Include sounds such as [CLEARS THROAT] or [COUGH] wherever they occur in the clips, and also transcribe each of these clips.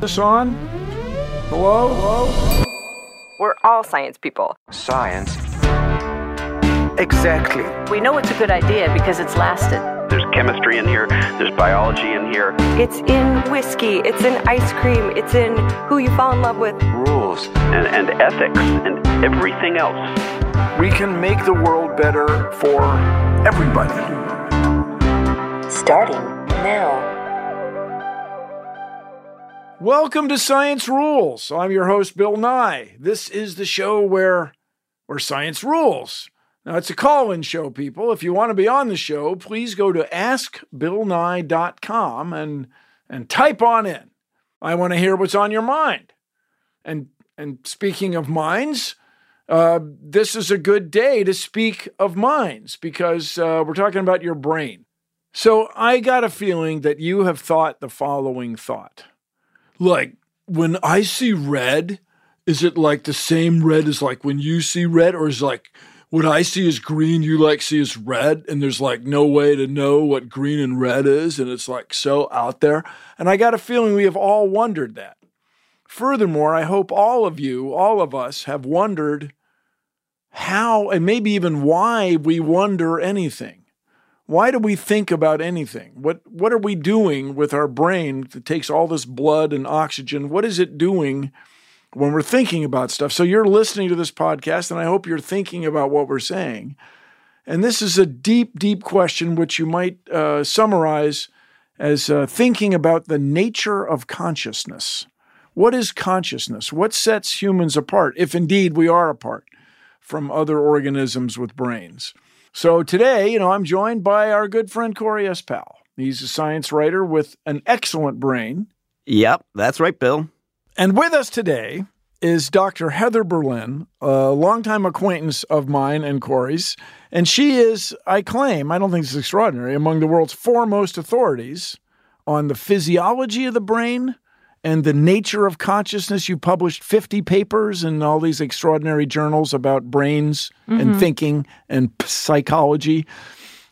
This on? Hello? Hello? We're all science people. Science? Exactly. We know it's a good idea because it's lasted. There's chemistry in here, there's biology in here. It's in whiskey, it's in ice cream, it's in who you fall in love with. Rules. And, and ethics and everything else. We can make the world better for everybody. Starting now. Welcome to Science Rules. I'm your host, Bill Nye. This is the show where, where science rules. Now, it's a call in show, people. If you want to be on the show, please go to askbillnye.com and, and type on in. I want to hear what's on your mind. And, and speaking of minds, uh, this is a good day to speak of minds because uh, we're talking about your brain. So I got a feeling that you have thought the following thought. Like, when I see red, is it like the same red as like when you see red, or is like what I see is green, you like see is red, and there's like no way to know what green and red is, and it's like so out there. And I got a feeling we have all wondered that. Furthermore, I hope all of you, all of us, have wondered how and maybe even why we wonder anything. Why do we think about anything? What what are we doing with our brain that takes all this blood and oxygen? What is it doing when we're thinking about stuff? So you're listening to this podcast and I hope you're thinking about what we're saying. And this is a deep deep question which you might uh, summarize as uh, thinking about the nature of consciousness. What is consciousness? What sets humans apart if indeed we are apart from other organisms with brains? So today, you know, I'm joined by our good friend Corey S. Powell. He's a science writer with an excellent brain. Yep, that's right, Bill. And with us today is Dr. Heather Berlin, a longtime acquaintance of mine and Corey's. And she is, I claim, I don't think it's extraordinary, among the world's foremost authorities on the physiology of the brain and the nature of consciousness. You published 50 papers in all these extraordinary journals about brains mm-hmm. and thinking and psychology.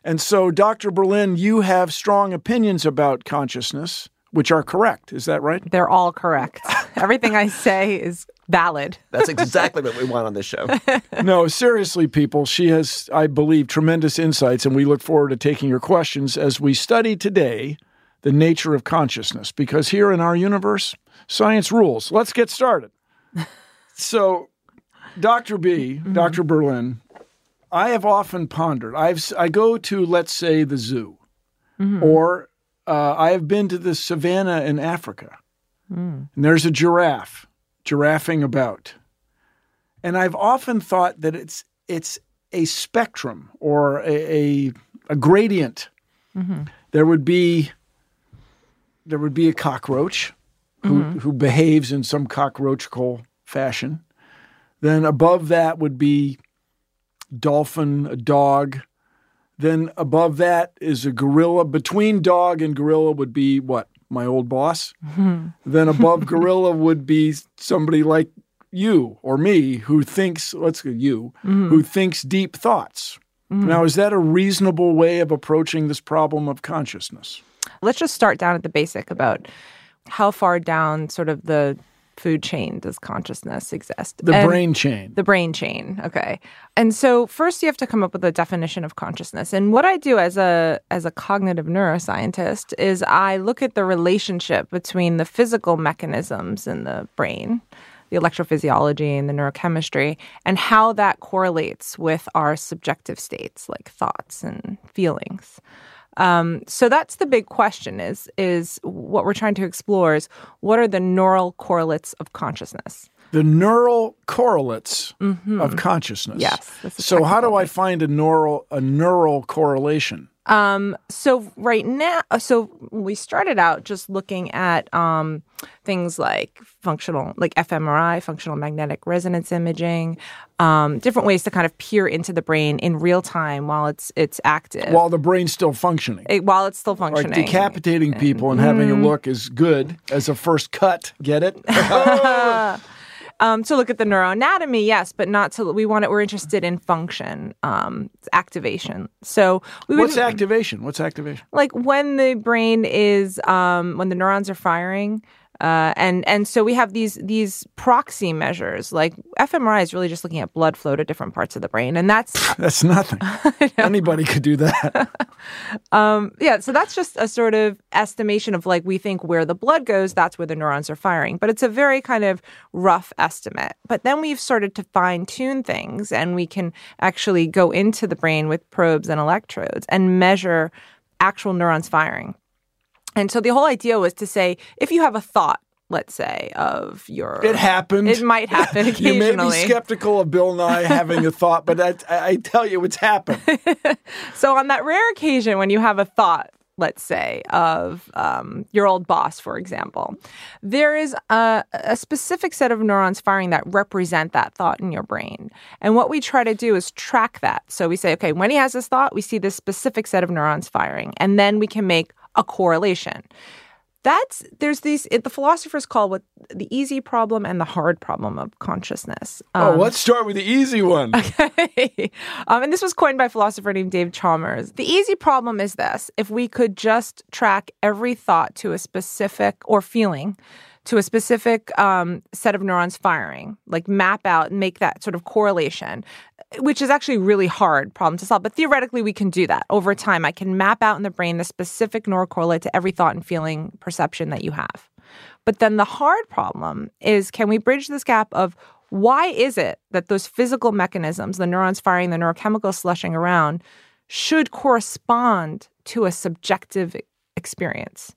And so, Dr. Berlin, you have strong opinions about consciousness, which are correct. Is that right? They're all correct. [LAUGHS] Everything I say is valid. That's exactly what we want on this show. [LAUGHS] no, seriously, people. She has, I believe, tremendous insights, and we look forward to taking your questions as we study today the nature of consciousness because here in our universe, science rules. Let's get started. [LAUGHS] so, Dr. B, mm-hmm. Dr. Berlin, I have often pondered. I've I go to let's say the zoo, mm-hmm. or uh, I have been to the savannah in Africa, mm. and there's a giraffe giraffing about, and I've often thought that it's it's a spectrum or a a, a gradient. Mm-hmm. There would be there would be a cockroach who, mm-hmm. who behaves in some cockroachical fashion. Then above that would be dolphin, a dog. Then above that is a gorilla. Between dog and gorilla would be what? My old boss. Mm-hmm. Then above [LAUGHS] gorilla would be somebody like you or me who thinks, let's go you, mm-hmm. who thinks deep thoughts. Mm-hmm. Now, is that a reasonable way of approaching this problem of consciousness? Let's just start down at the basic about how far down sort of the food chain does consciousness exist? The And- brain chain. the brain chain. Okay. And so first you have to come up with a definition of consciousness. And what I do as a as a cognitive neuroscientist is I look at the relationship between the physical mechanisms in the brain, the electrophysiology and the neurochemistry, and how that correlates with our subjective states like thoughts and feelings. Um, so that's the big question is is what we're trying to explore is what are the neural correlates of consciousness? the neural correlates of consciousness. Mm-hmm. Yes, So how do I find a neural a neural correlation? Um, so right now, so we started out just looking at um, things like functional, like fMRI, functional magnetic resonance imaging, um, different ways to kind of peer into the brain in real time while it's it's active, While the brain's still functioning. it- while it's still Like functioning. decapitating people and having Mm-hmm. a look is good as a first cut. Get it? [LAUGHS] [LAUGHS] Um, to look at the neuroanatomy, yes, but not to. We want it. We're interested in function, um, activation. So we would What's activation? What's activation? like when the brain is um, when the neurons are firing uh, and and so we have these these proxy measures like fMRI is really just looking at blood flow to different parts of the brain and that's [LAUGHS] That's nothing. [LAUGHS] Anybody could do that. [LAUGHS] um, yeah so that's just a sort of estimation of like we think where the blood goes that's where the neurons are firing but it's a very kind of rough estimate but then we've started to fine tune things and we can actually go into the brain with probes and electrodes and measure actual neurons firing And so the whole idea was to say if you have a thought, let's say, of your It happened. It might happen [LAUGHS] You may be skeptical of Bill Nye having a thought, but I, I tell you, it's happened. [LAUGHS] So on that rare occasion when you have a thought, let's say, of um, your old boss, for example, there is a, a specific set of neurons firing that represent that thought in your brain. And what we try to do is track that. So we say, okay, when he has this thought, we see this specific set of neurons firing, and then we can make a correlation. That's there's these it, the philosophers call what the easy problem and the hard problem of consciousness. oh, Um, let's start with the easy one. [LAUGHS] Okay, um, and this was coined by a philosopher named Dave Chalmers. The easy problem is this if we could just track every thought to a specific or feeling to a specific um, set of neurons firing, like map out and make that sort of correlation, which is actually really hard problem to solve. But theoretically, we can do that over time. I can map out in the brain the specific neural correlate to every thought and feeling perception that you have. But then the hard problem is can we bridge this gap of why is it that those physical mechanisms, the neurons firing, the neurochemicals slushing around, should correspond to a subjective experience?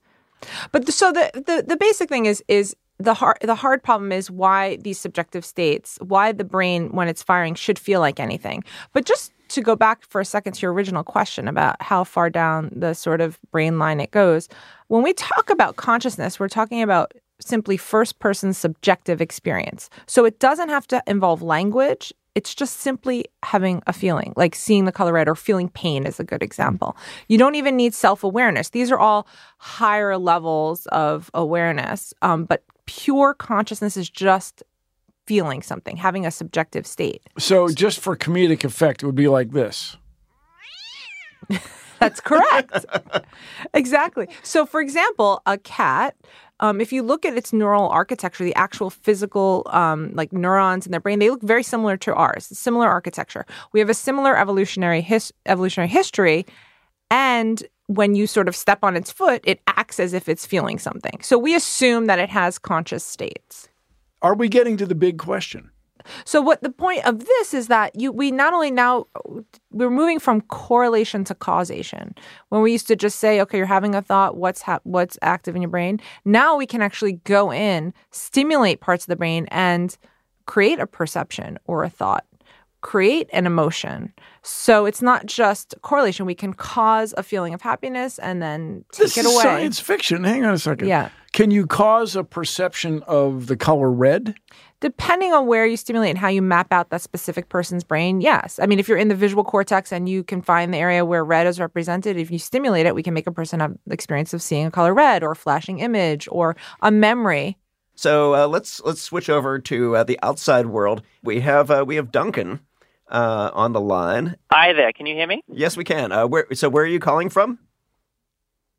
But the, so the, the the basic thing is is the hard the hard problem is why these subjective states, why the brain when it's firing should feel like anything. But just to go back for a second to your original question about how far down the sort of brain line it goes, when we talk about consciousness, we're talking about simply first person subjective experience. So it doesn't have to involve language. It's just simply having a feeling, like seeing the color red or feeling pain is a good example. You don't even need self awareness. These are all higher levels of awareness. Um, but pure consciousness is just feeling something, having a subjective state. So, just for comedic effect, it would be like this. [LAUGHS] That's correct. exactly. So, for example, a cat, um, if you look at its neural architecture, the actual physical um, like neurons in their brain, they look very similar to ours. Similar architecture. We have a similar evolutionary his- evolutionary history, and when you sort of step on its foot, it acts as if it's feeling something. So we assume that it has conscious states. Are we getting to the big question? So what the point of this is that you we not only now we're moving from correlation to causation. When we used to just say, okay, you're having a thought, what's hap- what's active in your brain? Now we can actually go in, stimulate parts of the brain and create a perception or a thought, create an emotion. So it's not just correlation. We can cause a feeling of happiness and then take This it is away. science fiction. Hang on a second. Yeah. Can you cause a perception of the color red? Depending on where you stimulate and how you map out that specific person's brain, yes. I mean, if you're in the visual cortex and you can find the area where red is represented, if you stimulate it, we can make a person have the experience of seeing a color red or a flashing image or a memory. So uh, let's let's switch over to uh, the outside world. We have uh, we have Duncan uh, on the line. Hi there. Can you hear me? Yes, we can. Uh, where so where are you calling from?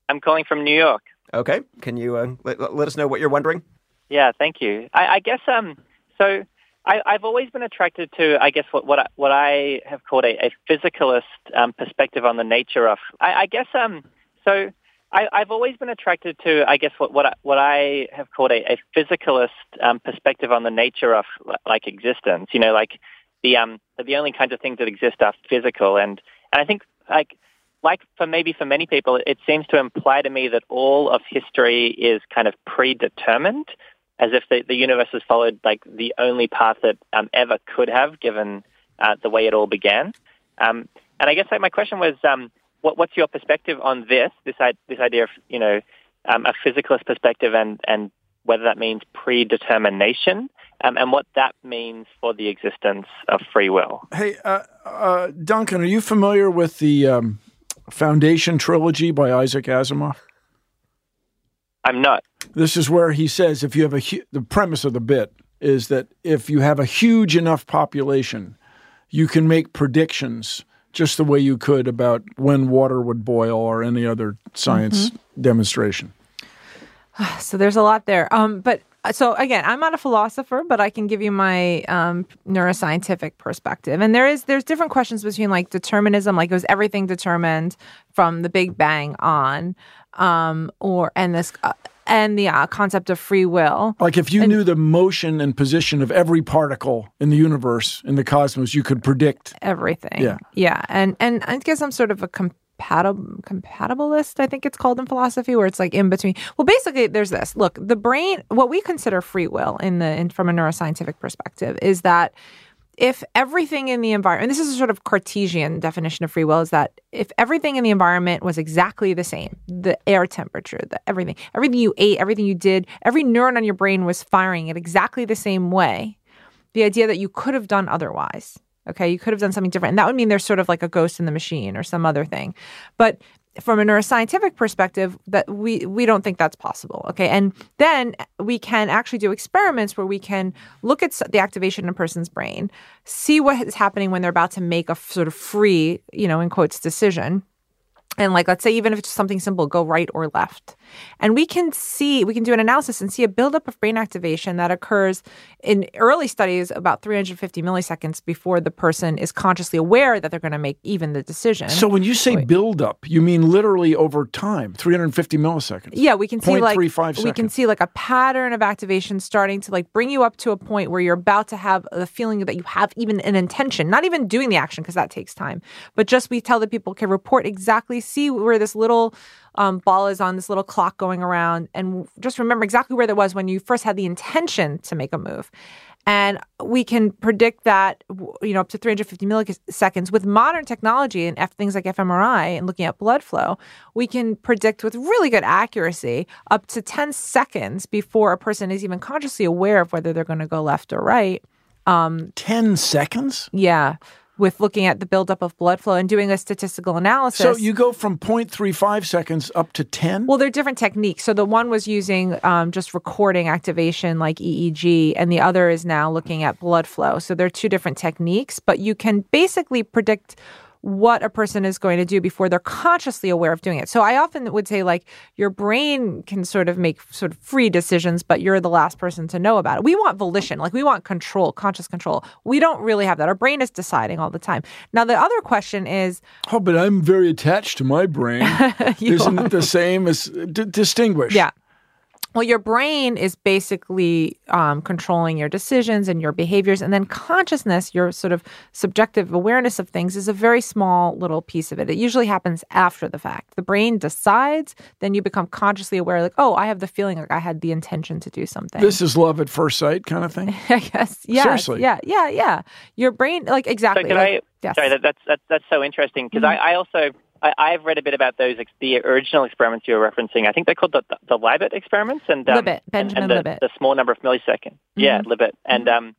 I'm calling from New York. Okay, can you uh, let, let us know what you're wondering? Yeah, thank you. I, I guess um, so. I, I've always been attracted to, I guess, what what I, what I have called a, a physicalist um, perspective on the nature of. I, I guess um, so. I, I've always been attracted to, I guess, what what I, what I have called a, a physicalist um, perspective on the nature of like existence. You know, like the um the only kinds of things that exist are physical, and and I think like like for maybe for many people, it seems to imply to me that all of history is kind of predetermined, as if the, the universe has followed like the only path that um, ever could have, given uh, the way it all began. Um, and I guess like my question was, um, what, what's your perspective on this? This this idea of you know um, a physicalist perspective, and and whether that means predetermination, um, and what that means for the existence of free will. Hey, uh, uh, Duncan, are you familiar with the um, Foundation trilogy by Isaac Asimov? I'm not. This is where he says if you have a hu- the premise of the bit is that if you have a huge enough population, you can make predictions just the way you could about when water would boil or any other science demonstration. [SIGHS] So there's a lot there. Um, but so again, I'm not a philosopher, but I can give you my um, neuroscientific perspective. And there is there's different questions between like determinism, like was everything determined from the Big Bang on, um, or and this uh, and the uh, concept of free will. Like if you knew the motion and position of every particle in the universe in the cosmos, you could predict. everything. Yeah. yeah, and and I guess I'm sort of a compatible compatibilist. I think it's called in philosophy, where it's like in between. Well, basically, there's this. Look, the brain. What we consider free will in the in, from a neuroscientific perspective is that if everything in the environment this is a sort of Cartesian definition of free will, is that if everything in the environment was exactly the same, the air temperature, the everything, everything you ate, everything you did, every neuron on your brain was firing in exactly the same way, the idea that you could have done otherwise. Okay, you could have done something different. And that would mean there's sort of like a ghost in the machine or some other thing. But from a neuroscientific perspective, that we we don't think that's possible. Okay, and then we can actually do experiments where we can look at the activation in a person's brain, see what is happening when they're about to make a sort of free, you know, in quotes, decision. And like, let's say, even if it's just something simple, go right or left. And we can see, we can do an analysis and see a buildup of brain activation that occurs in early studies about 350 milliseconds before the person is consciously aware that they're going to make even the decision. So when you say build up, you mean literally over time, 350 milliseconds. Yeah, we can see like 0.35 we can see like a pattern of activation starting to like bring you up to a point where you're about to have the feeling that you have even an intention, not even doing the action because that takes time, but just we tell the people can report exactly, see where this little um, ball is on this little clock going around, and just remember exactly where that was when you first had the intention to make a move. And we can predict that, you know, up to 350 milliseconds with modern technology and F- things like fMRI and looking at blood flow. We can predict with really good accuracy up to 10 seconds before a person is even consciously aware of whether they're going to go left or right. Um, 10 seconds? Yeah, with looking at the buildup of blood flow and doing a statistical analysis. So you go from 0.35 seconds up to 10? Well, they're different techniques. So the one was using um, just recording activation like EEG, and the other is now looking at blood flow. So they're two different techniques, but you can basically predict what a person is going to do before they're consciously aware of doing it. So I often would say like your brain can sort of make sort of free decisions, but you're the last person to know about it. We want volition, like we want control, conscious control. We don't really have that. Our brain is deciding all the time. Now the other question is Oh, but I'm very attached to my brain. [LAUGHS] Isn't are. it the same as d- distinguish? Yeah. Well, your brain is basically um, controlling your decisions and your behaviors. And then consciousness, your sort of subjective awareness of things, is a very small little piece of it. It usually happens after the fact. The brain decides, then you become consciously aware, like, oh, I have the feeling like I had the intention to do something. This is love at first sight kind of thing. [LAUGHS] I guess. Yeah. Seriously. Yeah. Yeah. Yeah. Your brain, like, exactly. So can like- I? yes. Sorry, that, that's that's that's so interesting because I, I also I, I've read a bit about those ex- the original experiments you were referencing. I think they're called the the, the Libet experiments and um, Libet, Benjamin and, and the, Libet. the small number of milliseconds. Yeah, Mhm. Libet, and um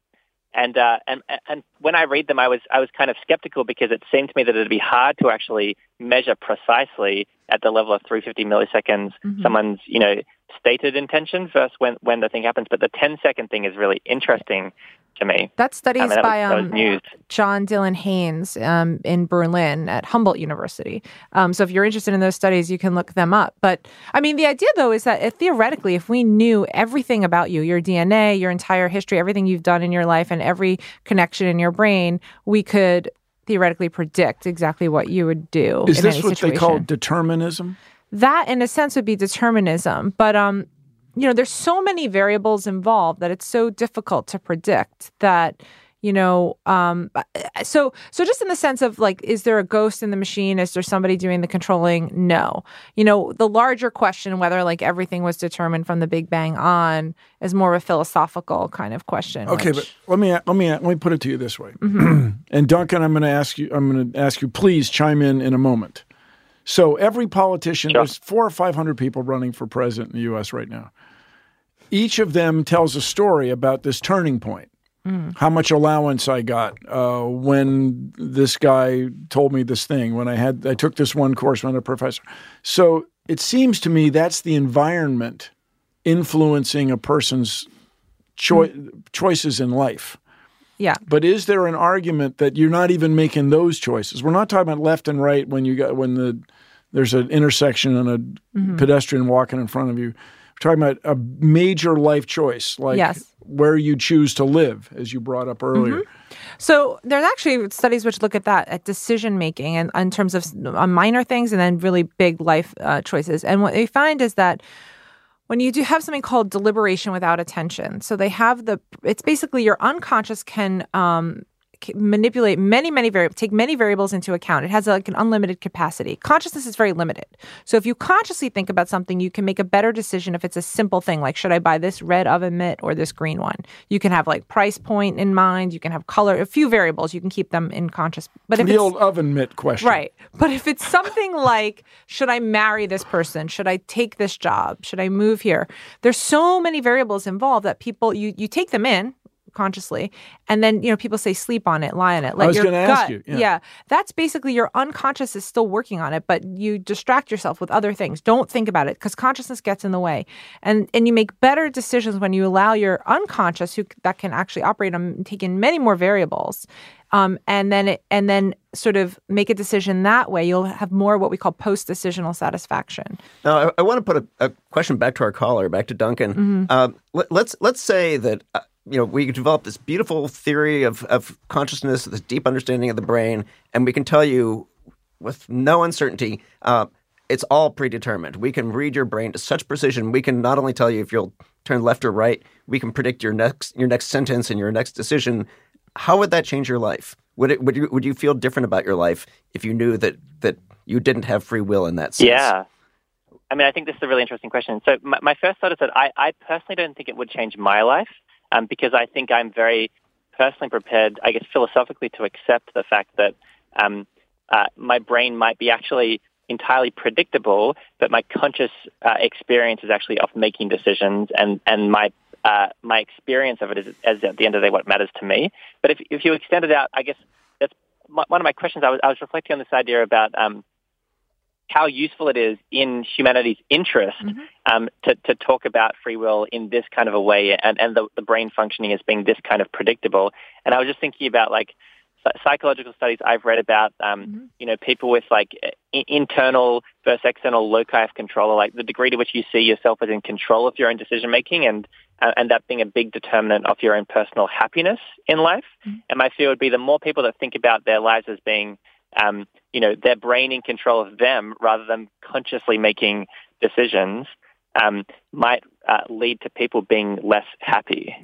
and uh and and when I read them, I was I was kind of skeptical because it seemed to me that it'd be hard to actually measure precisely at the level of 350 milliseconds Mhm. someone's you know stated intention versus when, when the thing happens. But the 10 second thing is really interesting to me. That study is mean, by was, was um, news. John Dylan Haynes um, in Berlin at Humboldt University. Um, so if you're interested in those studies, you can look them up. But I mean, the idea though is that if, theoretically, if we knew everything about you, your DNA, your entire history, everything you've done in your life, and every connection in your brain, we could theoretically predict exactly what you would do. Is in this any what situation. they call determinism? That in a sense would be determinism but um you know there's so many variables involved that it's so difficult to predict that you know um so so just in the sense of like is there a ghost in the machine is there somebody doing the controlling no you know the larger question whether like everything was determined from the big bang on is more of a philosophical kind of question Okay, which- but let me let me let me put it to you this way. Mm-hmm. [CLEARS THROAT] and Duncan, I'm going to ask you. I'm going to ask you. Please chime in in a moment. So every politician, there's four or five hundred people running for president in the U.S. right now. Each of them tells a story about this turning point. Mm. How much allowance I got uh, when this guy told me this thing. When I had I took this one course when a professor. So it seems to me that's the environment influencing a person's choi- choices in life. Yeah But is there an argument that you're not even making those choices? We're not talking about left and right when you got when the there's an intersection and a Mm-hmm. pedestrian walking in front of you. We're talking about a major life choice, like Yes. where you choose to live, as you brought up earlier. Mm-hmm. So there's actually studies which look at that at decision making and in terms of minor things and then really big life uh, choices. And what they find is that when you do have something called deliberation without attention, so they have the it's basically your unconscious can um, manipulate many many variables take many variables into account it has like an unlimited capacity consciousness is very limited so if you consciously think about something you can make a better decision if it's a simple thing like should i buy this red oven mitt or this green one you can have like price point in mind you can have color a few variables you can keep them in conscious but if the it's old oven mitt question. Right. But if it's something [LAUGHS] like, should I marry this person? Should I take this job? Should I move here? There's so many variables involved that people you you take them in consciously and then you know people say sleep on it lie on it let was your gonna gut ask you, yeah. that's basically your unconscious is still working on it but you distract yourself with other things don't think about it because consciousness gets in the way and and you make better decisions when you allow your unconscious who that can actually operate on taking many more variables um, and then it, and then sort of make a decision that way you'll have more what we call post decisional satisfaction Now, I, I want to put a, a question back to our caller, back to Duncan. Mm-hmm. Um, let, let's let's say that uh, you know we develop this beautiful theory of of consciousness, this deep understanding of the brain, and we can tell you with no uncertainty. Uh, it's all predetermined. We can read your brain to such precision. We can not only tell you if you'll turn left or right. We can predict your next your next sentence and your next decision. How would that change your life? Would it would you would you feel different about your life if you knew that that you didn't have free will in that sense? Yeah. I mean, I think this is a really interesting question. So my, my first thought is that I, I personally don't think it would change my life um, because I think I'm very personally prepared, I guess, philosophically to accept the fact that um, uh, my brain might be actually entirely predictable, but my conscious uh, experience is actually of making decisions, and and my uh, my experience of it is, is at the end of the day what matters to me. But if if you extend it out, I guess that's my, one of my questions. I was I was reflecting on this idea about. Um, how useful it is in humanity's interest um, to, to talk about free will in this kind of a way and, and the, the brain functioning as being this kind of predictable. And I was just thinking about like psychological studies I've read about, um, you know, people with like internal versus external loci of control, or like the degree to which you see yourself as in control of your own decision making and uh, and that being a big determinant of your own personal happiness in life. And my fear would be the more people that think about their lives as being um, you know, their brain in control of them rather than consciously making decisions um, might uh, lead to people being less happy.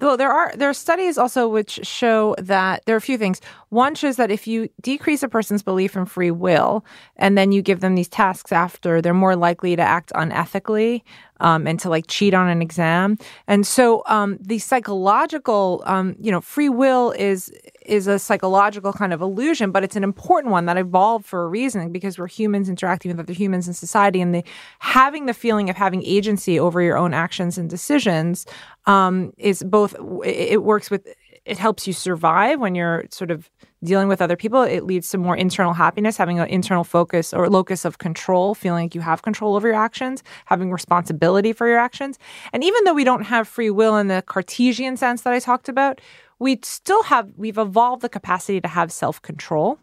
Well, there are there are studies also which show that there are a few things. One shows that if you decrease a person's belief in free will, and then you give them these tasks after, they're more likely to act unethically um, and to like cheat on an exam. And so um, the psychological, um, you know, free will is is a psychological kind of illusion, but it's an important one that evolved for a reason because we're humans interacting with other humans in society, and the having the feeling of having agency over your own actions and decisions um, is both. It, it works with. It helps you survive when you're sort of dealing with other people. It leads to more internal happiness, having an internal focus or locus of control, feeling like you have control over your actions, having responsibility for your actions. And even though we don't have free will in the Cartesian sense that I talked about, we still have, we've evolved the capacity to have self control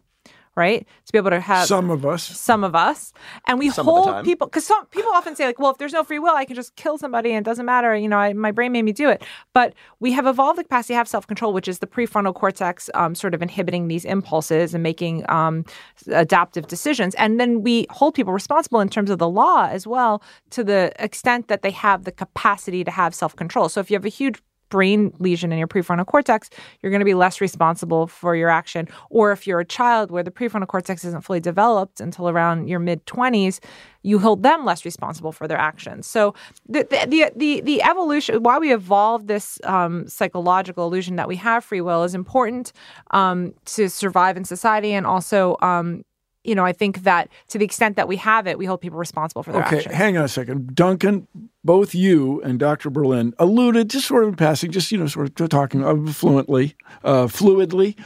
right? To be able to have some of us, some of us, and we Some hold people because some people often say like, well, if there's no free will, I can just kill somebody and it doesn't matter. You know, I, my brain made me do it. But we have evolved the capacity to have self control, which is the prefrontal cortex, um, sort of inhibiting these impulses and making um, adaptive decisions, and then we hold people responsible in terms of the law as well, to the extent that they have the capacity to have self control. So if you have a huge brain lesion in your prefrontal cortex, you're going to be less responsible for your action. Or if you're a child where the prefrontal cortex isn't fully developed until around your mid 20s, you hold them less responsible for their actions. So the the the the, the evolution, why we evolved this um, psychological illusion that we have free will, is important um, to survive in society, and also. Um, you know, I think that to the extent that we have it, we hold people responsible for their Okay, actions. hang on a second. Duncan, both you and Dr. Berlin alluded, just sort of in passing, just, you know, sort of talking uh, fluently, uh, fluidly,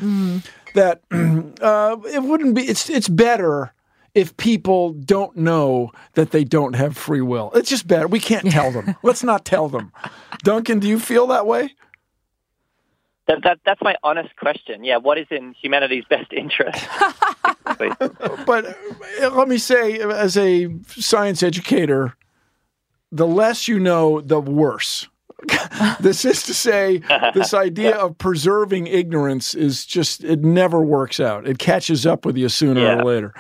that [CLEARS THROAT] uh, it wouldn't be, it's, it's better if people don't know that they don't have free will. It's just better. We can't tell them. [LAUGHS] Let's not tell them. Duncan, do you feel that way? That, that, that's my honest question. Yeah, what is in humanity's best interest? [LAUGHS] but uh, let me say, as a science educator, the less you know, the worse. [LAUGHS] this is to say, [LAUGHS] this idea of preserving ignorance is just, it never works out. It catches up with you sooner Yeah. or later.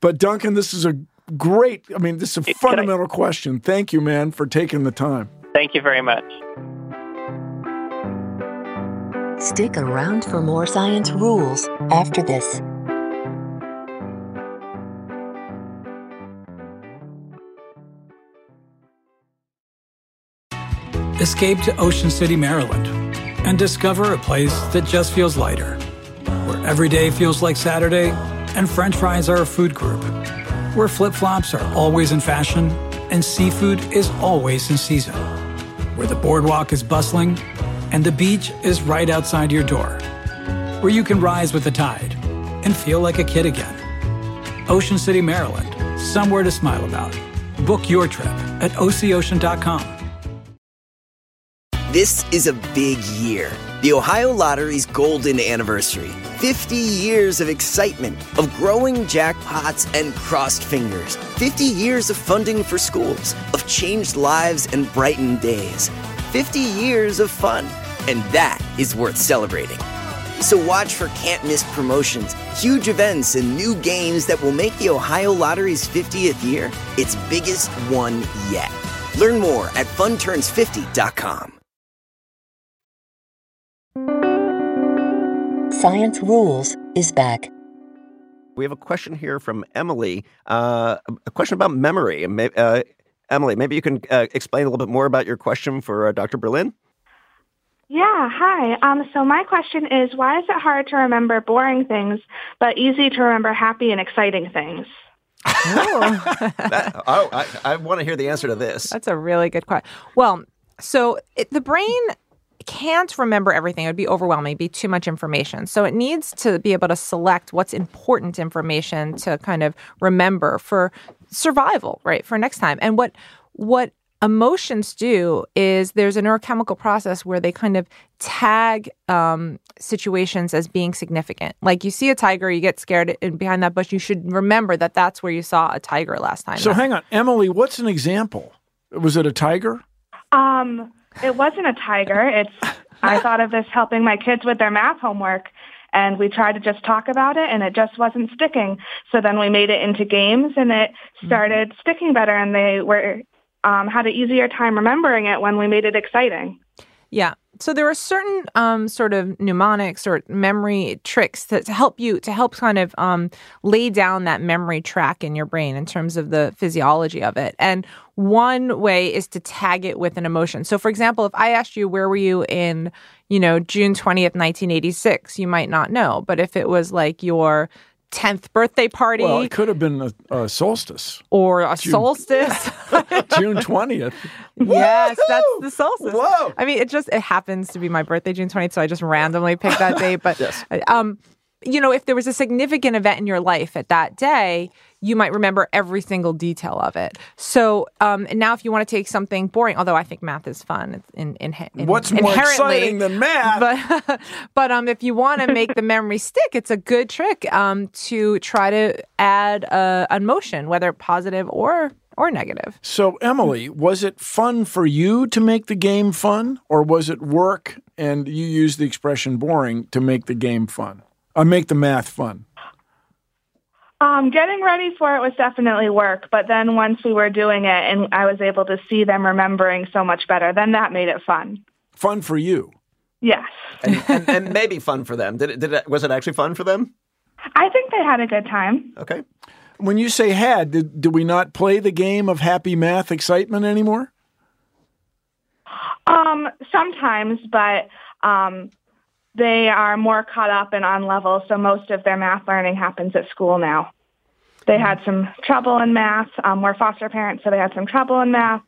But Duncan, this is a great, I mean, this is a Can I- fundamental question. Thank you, man, for taking the time. Thank you very much. Stick around for more science rules after this. Escape to Ocean City, Maryland, and discover a place that just feels lighter, where every day feels like Saturday and French fries are a food group, where flip flops are always in fashion and seafood is always in season, where the boardwalk is bustling and the beach is right outside your door, where you can rise with the tide and feel like a kid again. Ocean City, Maryland, somewhere to smile about. Book your trip at ococean.com. This is a big year. The Ohio Lottery's golden anniversary. 50 years of excitement, of growing jackpots and crossed fingers. 50 years of funding for schools, of changed lives and brightened days. 50 years of fun. And that is worth celebrating. So watch for can't miss promotions, huge events, and new games that will make the Ohio Lottery's 50th year its biggest one yet. Learn more at funturns50.com. Science Rules is back. We have a question here from Emily. Uh, a question about memory. Uh, Emily, maybe you can uh, explain a little bit more about your question for uh, Dr. Berlin. Yeah, hi. Um, so my question is, why is it hard to remember boring things, but easy to remember happy and exciting things? That- oh, I, I want to hear the answer to this. That's a really good question. Well, so it, the brain can't remember everything. It would be overwhelming, It'd be too much information. So it needs to be able to select what's important information to kind of remember for survival, right? For next time. And what what emotions do is there's a neurochemical process where they kind of tag um, situations as being significant. Like you see a tiger, you get scared and behind that bush. You should remember that that's where you saw a tiger last time. So hang on. Emily, what's an example? Was it a tiger? Um, it wasn't a tiger. It's I [LAUGHS] thought of this helping my kids with their math homework, and we tried to just talk about it, and it just wasn't sticking. So then we made it into games, and it started sticking better, and they were um, had an easier time remembering it when we made it exciting. Yeah. So there are certain um, sort of mnemonics or memory tricks that to help you to help kind of um, lay down that memory track in your brain in terms of the physiology of it. And one way is to tag it with an emotion. So, for example, if I asked you where were you in, you know, June twentieth, nineteen eighty six, you might not know. But if it was like your 10th birthday party Well, it could have been a, a solstice, or a June. solstice. [LAUGHS] June 20th. yes, that's the solstice. Whoa. I mean, it just it happens to be my birthday, June 20th, so I just randomly picked that [LAUGHS] date. But um, you know, if there was a significant event in your life at that day, you might remember every single detail of it. So um, now, if you want to take something boring, although I think math is fun, it's in, in, in What's more exciting than math? But [LAUGHS] but um, if you want to [LAUGHS] make the memory stick, it's a good trick um, to try to add a, a motion, whether positive or or negative. So, Emily, was it fun for you to make the game fun, or was it work and you used the expression boring to make the game fun? I make the math fun. Um, getting ready for it was definitely work, but then once we were doing it and I was able to see them remembering so much better, then that made it fun. Fun for you. Yes. and, and, and [LAUGHS] maybe fun for them. Did it, did it, was it actually fun for them? I think they had a good time. Okay. When you say had, did, do we not play the game of happy math excitement anymore? Um, sometimes, but um, they are more caught up and on level, so most of their math learning happens at school now. They had some trouble in math. Um, we're foster parents, so they had some trouble in math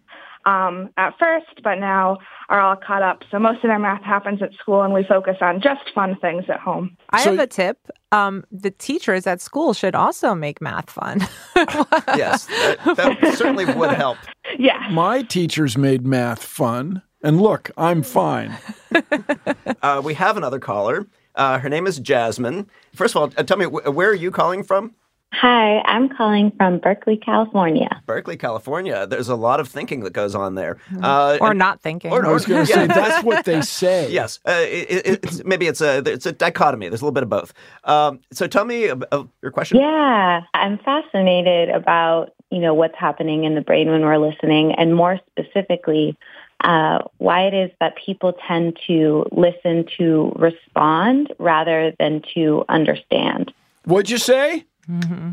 um, at first, but now are all caught up. So most of their math happens at school, and we focus on just fun things at home. I have a tip. Um, the teachers at school should also make math fun. yes, that, that [LAUGHS] certainly would help. Yeah. My teachers made math fun. And look, I'm fine. [LAUGHS] uh, we have another caller. Uh, her name is Jasmine. First of all, uh, tell me, wh- where are you calling from? Hi, I'm calling from Berkeley, California. Berkeley, California. There's a lot of thinking that goes on there, uh, or and- not thinking. Or, I was going [LAUGHS] to say that's what they say. [LAUGHS] Yes, uh, it, it- it's, maybe it's a it's a dichotomy. There's a little bit of both. Um, so tell me ab- your question. Yeah, I'm fascinated about you know what's happening in the brain when we're listening, and more specifically, uh, why it is that people tend to listen to respond rather than to understand. What'd you say? Mm-hmm.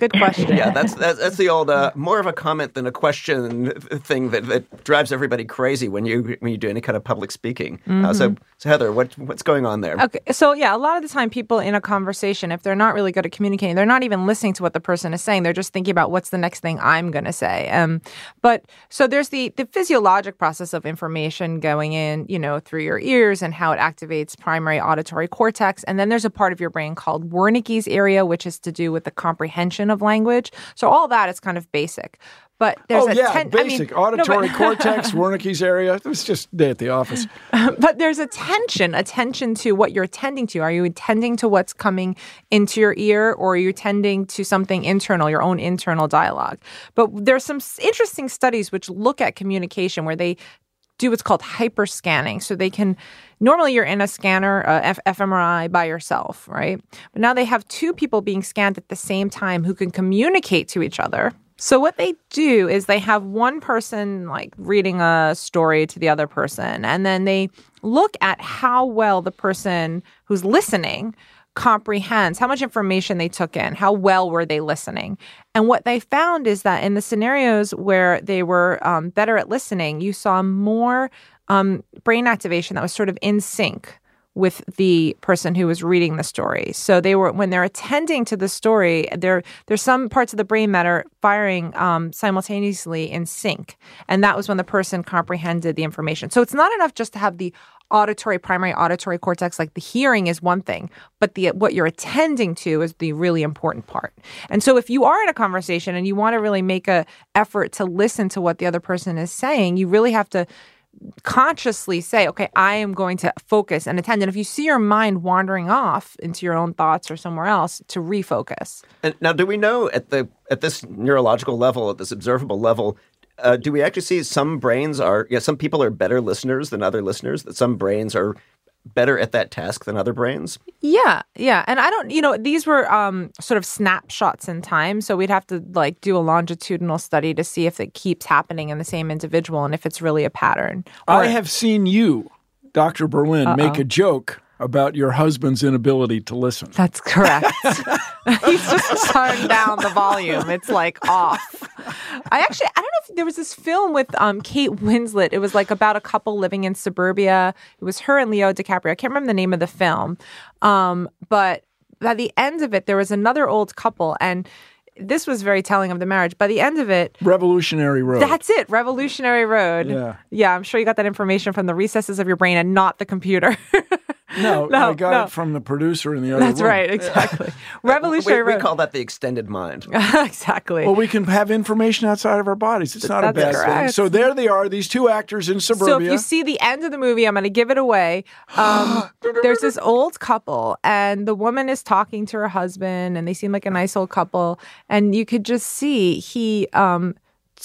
Good question. yeah, that's that's, that's the old uh, more of a comment than a question thing that, that drives everybody crazy when you when you do any kind of public speaking. Uh, so, Mhm. so Heather, what what's going on there? Okay, so yeah, a lot of the time, people in a conversation, if they're not really good at communicating, they're not even listening to what the person is saying. They're just thinking about what's the next thing I'm going to say. Um, but so there's the the physiologic process of information going in, you know, through your ears and how it activates primary auditory cortex, and then there's a part of your brain called Wernicke's area, which is to do with the comprehension of language. So all that is kind of basic. But there's oh a yeah, ten- I mean, basic no, but- auditory [LAUGHS] cortex, Wernicke's area. It was just day at the office. [LAUGHS] but there's attention, attention to what you're attending to. Are you attending to what's coming into your ear or are you attending to something internal, your own internal dialogue? But there's some interesting studies which look at communication where they do what's called hyperscanning. So they can normally you're in a scanner, uh, F- fMRI by yourself, right? But now they have two people being scanned at the same time who can communicate to each other. So what they do is they have one person like reading a story to the other person and then they look at how well the person who's listening comprehends how much information they took in, how well were they listening. And what they found is that in the scenarios where they were um, better at listening, you saw more um, brain activation that was sort of in sync with the person who was reading the story. So they were when they're attending to the story, there there's some parts of the brain that are firing um, simultaneously in sync, and that was when the person comprehended the information. So it's not enough just to have the auditory primary auditory cortex like the hearing is one thing but the what you're attending to is the really important part and so if you are in a conversation and you want to really make a effort to listen to what the other person is saying you really have to consciously say, okay, I am going to focus and attend. And if you see your mind wandering off into your own thoughts or somewhere else, to refocus. And now, do we know at the at this neurological level, at this observable level, uh, do we actually see some brains are yeah, some people are better listeners than other listeners? That some brains are better at that task than other brains? Yeah, yeah. And I don't, you know, these were um, sort of snapshots in time. So we'd have to like do a longitudinal study to see if it keeps happening in the same individual and if it's really a pattern. I have seen you, Dr. Berlin, make Uh-oh. a joke about your husband's inability to listen. That's correct. [LAUGHS] He's just turned down the volume. It's like off. I actually, I don't know if there was this film with um, Kate Winslet. It was like about a couple living in suburbia. It was her and Leo DiCaprio. I can't remember the name of the film. Um, but by the end of it, there was another old couple and this was very telling of the marriage. By the end of it, Revolutionary Road. that's it, Revolutionary Road. Yeah. Yeah, I'm sure you got that information from the recesses of your brain and not the computer. [LAUGHS] No, [LAUGHS] No, I got no. it from the producer in the other That's room. right, exactly. we, [LAUGHS] Revolutionary we Road. call that the extended mind. [LAUGHS] exactly. Well, we can have information outside of our bodies. It's not a That's bad thing. So there they are, these two actors in suburbia. So suburbia. if you see the end of the movie, I'm going to give it away. Um, [GASPS] there's this old couple, and the woman is talking to her husband, and they seem like a nice old couple. And you could just see he um,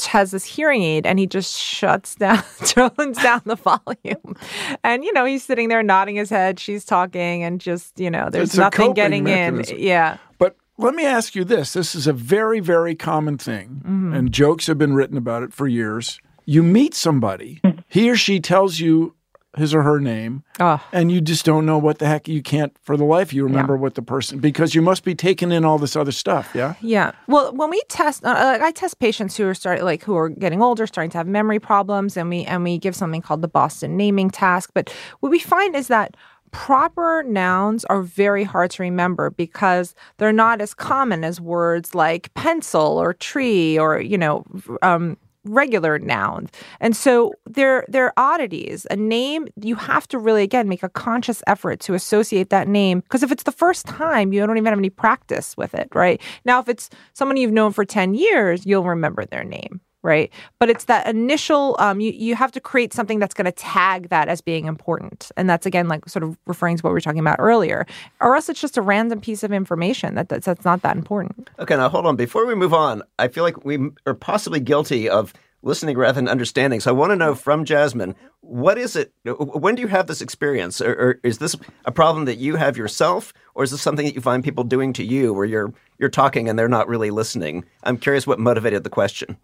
has this hearing aid, and he just shuts down, [LAUGHS] turns down the volume. And you know, he's sitting there nodding his head. She's talking, and just you know, there's It's nothing getting mechanism. in. Yeah. But let me ask you this this is a very, very common thing, Mm-hmm. and jokes have been written about it for years. You meet somebody, he or she tells you his or her name, Oh. and you just don't know what the heck you can't for the life you remember what the person because you must be taking in all this other stuff, yeah? Yeah. Well, when we test, uh, like I test patients who are start like who are getting older, starting to have memory problems, and we and we give something called the Boston naming test. But what we find is that proper nouns are very hard to remember because they're not as common as words like pencil or tree or you know um, regular nouns. And so they're they're oddities. A name you have to really again make a conscious effort to associate that name because if it's the first time, you don't even have any practice with it, right? Now if it's someone you've known for 10 years, you'll remember their name. Right. But it's that initial, um, you, you have to create something that's going to tag that as being important. And that's, again, like sort of referring to what we were talking about earlier. Or else it's just a random piece of information that, that's, that's not that important. Okay, now hold on. Before we move on, I feel like we are possibly guilty of listening rather than understanding. So I want to know from Jasmine, what is it? When do you have this experience, or, or is this a problem that you have yourself, or is this something that you find people doing to you, where you're you're talking and they're not really listening? I'm curious what motivated the question.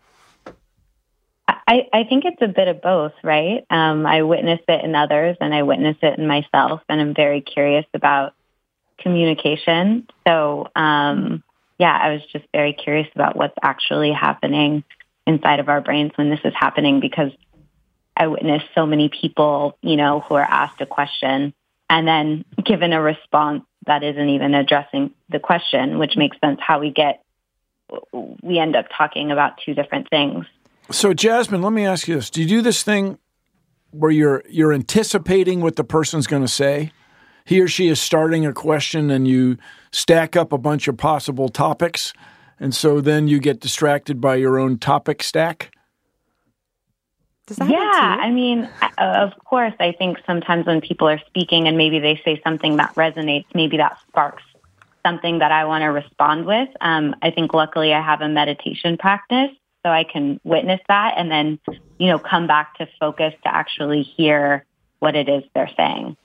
I, I think it's a bit of both, right? Um, I witness it in others and I witness it in myself, and I'm very curious about communication. So, um, yeah, I was just very curious about what's actually happening inside of our brains when this is happening because I witness so many people, you know, who are asked a question and then given a response that isn't even addressing the question, which makes sense how we get, we end up talking about two different things. So Jasmine, let me ask you this. Do you do this thing where you're you're anticipating what the person's going to say? He or she is starting a question and you stack up a bunch of possible topics and so then you get distracted by your own topic stack? yeah, I mean, uh, of course, I think sometimes when people are speaking and maybe they say something that resonates, maybe that sparks something that I want to respond with. Um, I think luckily I have a meditation practice, so I can witness that and then, you know, come back to focus to actually hear what it is they're saying.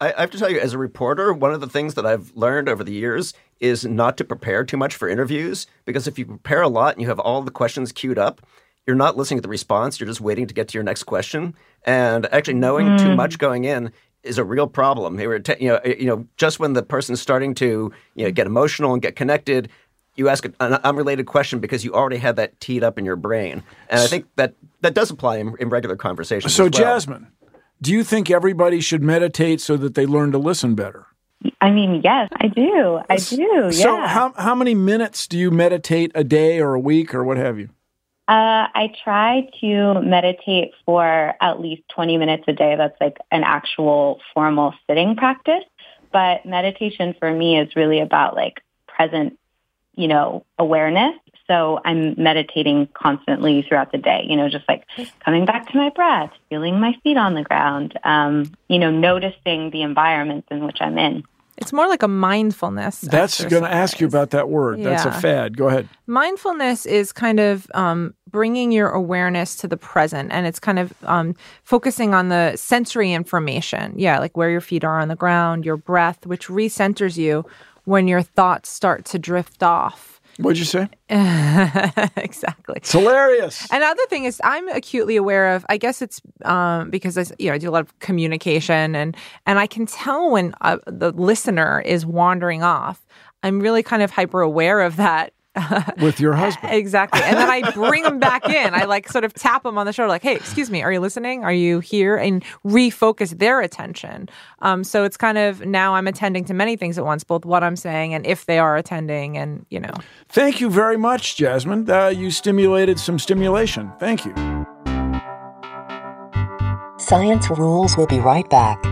I, I have to tell you, as a reporter, one of the things that I've learned over the years is not to prepare too much for interviews because if you prepare a lot and you have all the questions queued up, you're not listening to the response. You're just waiting to get to your next question. And actually, knowing too Mm. much going in is a real problem. They were te- you know, you know, just when the person's starting to you know get emotional and get connected, you ask an unrelated question because you already had that teed up in your brain. And I think that that does apply in, in regular conversations. So as well. Jasmine, do you think everybody should meditate so that they learn to listen better? I mean, yes, I do. I do. So yeah. how how many minutes do you meditate a day or a week or what have you? Uh, I try to meditate for at least 20 minutes a day. That's like an actual formal sitting practice. But meditation for me is really about like present, you know, awareness. So I'm meditating constantly throughout the day, you know, just like coming back to my breath, feeling my feet on the ground, um, you know, noticing the environment in which I'm in. It's more like a mindfulness. That's going to ask you about that word. That's a fad. Go ahead. Mindfulness is kind of um, bringing your awareness to the present, and it's kind of um, focusing on the sensory information. Yeah, like where your feet are on the ground, your breath, which recenters you when your thoughts start to drift off. What'd you say? [LAUGHS] exactly. It's hilarious. Another thing is I'm acutely aware of. I guess it's um, because I, you know I do a lot of communication and and I can tell when uh, the listener is wandering off. I'm really kind of hyper aware of that. With your husband. [LAUGHS] exactly, and then I bring them back in. I like sort of tap them on the shoulder, like, "Hey, excuse me, are you listening? Are you here?" And refocus their attention. Um, so it's kind of now I'm attending to many things at once, both what I'm saying and if they are attending, and you know. Thank you very much, Jasmine. Uh, you stimulated some stimulation. Thank you. Science Rules will be right back.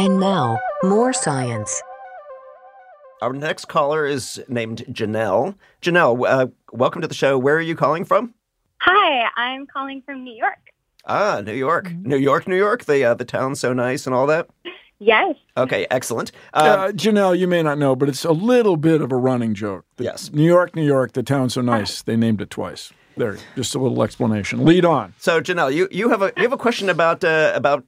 And now, more science. Our next caller is named Janelle. Janelle, uh, welcome to the show. Where are you calling from? Hi, I'm calling from New York. Ah, New York. Mm-hmm. New York, New York. The uh, the town's so nice and all that. Yes. Okay, excellent. Uh, Uh, Janelle, you may not know, but it's a little bit of a running joke. The- Yes. New York, New York, the town's so nice, they named it twice. There, just a little explanation. Lead on. So Janelle, you, you have a you have a question about uh, about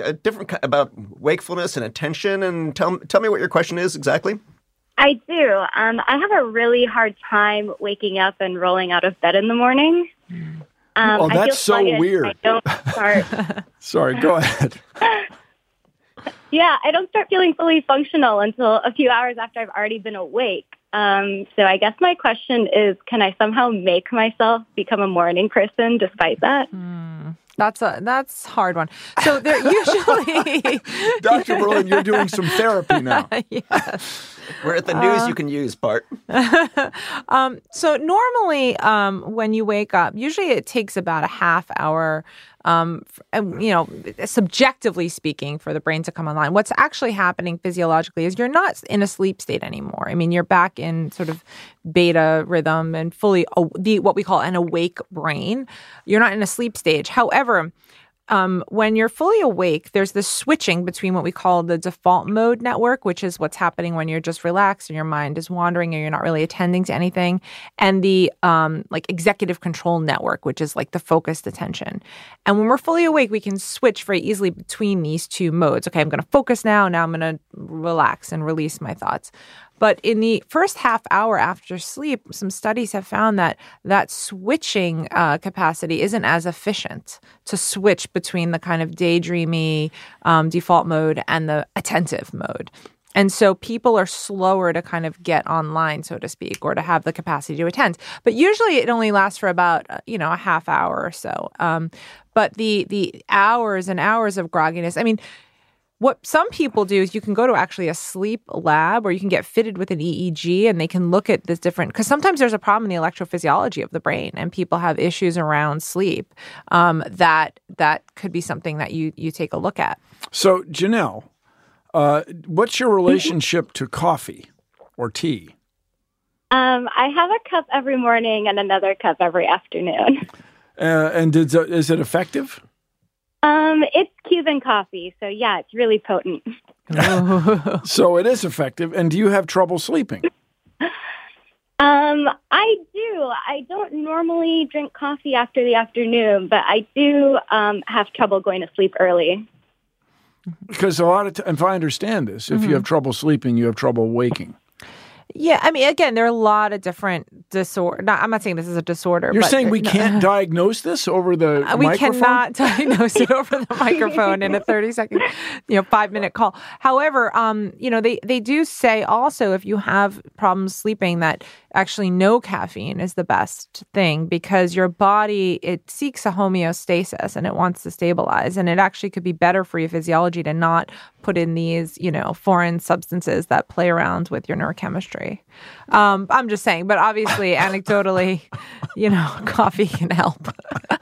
a different about wakefulness and attention, and tell tell me what your question is exactly. I do. Um, I have a really hard time waking up and rolling out of bed in the morning. Um, Oh, I that's feel so weird. I don't start. [LAUGHS] Sorry, go [LAUGHS] ahead. yeah, I don't start feeling fully functional until a few hours after I've already been awake. Um, so I guess my question is, can I somehow make myself become a morning person despite that? That's a that's hard one. So they're usually [LAUGHS] Dr. Berlin, you're doing some therapy now. [LAUGHS] yes. We're at the news Uh, you can use part. [LAUGHS] um, so normally, um, when you wake up, usually it takes about a half hour. Um, you know, subjectively speaking, for the brain to come online. What's actually happening physiologically is you're not in a sleep state anymore. I mean, you're back in sort of beta rhythm and fully the what we call an awake brain. You're not in a sleep stage. However, um, when you're fully awake, there's this switching between what we call the default mode network, which is what's happening when you're just relaxed and your mind is wandering and you're not really attending to anything, and the um, like executive control network, which is like the focused attention. And when we're fully awake, we can switch very easily between these two modes. Okay, I'm going to focus now. Now I'm going to relax and release my thoughts. But in the first half hour after sleep, some studies have found that that switching uh, capacity isn't as efficient to switch between the kind of daydreamy um, default mode and the attentive mode. And so people are slower to kind of get online, so to speak, or to have the capacity to attend. But usually it only lasts for about, uh, you know, a half hour or so. Um, but the the hours and hours of grogginess, I mean, what some people do is you can go to actually a sleep lab or you can get fitted with an EEG and they can look at this different because sometimes there's a problem in the electrophysiology of the brain and people have issues around sleep um, that that could be something that you you take a look at. So, Janelle, uh, what's your relationship to coffee or tea? Um, I have a cup every morning and another cup every afternoon. Uh, and did, is it effective? Um, it's Cuban coffee, so yeah, it's really potent. [LAUGHS] so it is effective. And do you have trouble sleeping? Um, I do. I don't normally drink coffee after the afternoon, but I do um, have trouble going to sleep early. Because a lot of, t- if I understand this, if Mhm. you have trouble sleeping, you have trouble waking. Yeah, I mean, again, there are a lot of different disorder. Not, I'm not saying this is a disorder. You're saying we no- can't [LAUGHS] diagnose this over the Uh, we microphone? cannot diagnose it over the microphone in a [LAUGHS] 30 second, you know, five minute call. However, um, you know, they, they do say also if you have problems sleeping that actually no caffeine is the best thing because your body, it seeks a homeostasis and it wants to stabilize. And it actually could be better for your physiology to not put in these, you know, foreign substances that play around with your neurochemistry. Um, I'm just saying, but obviously, [LAUGHS] anecdotally, you know, [LAUGHS] coffee can help.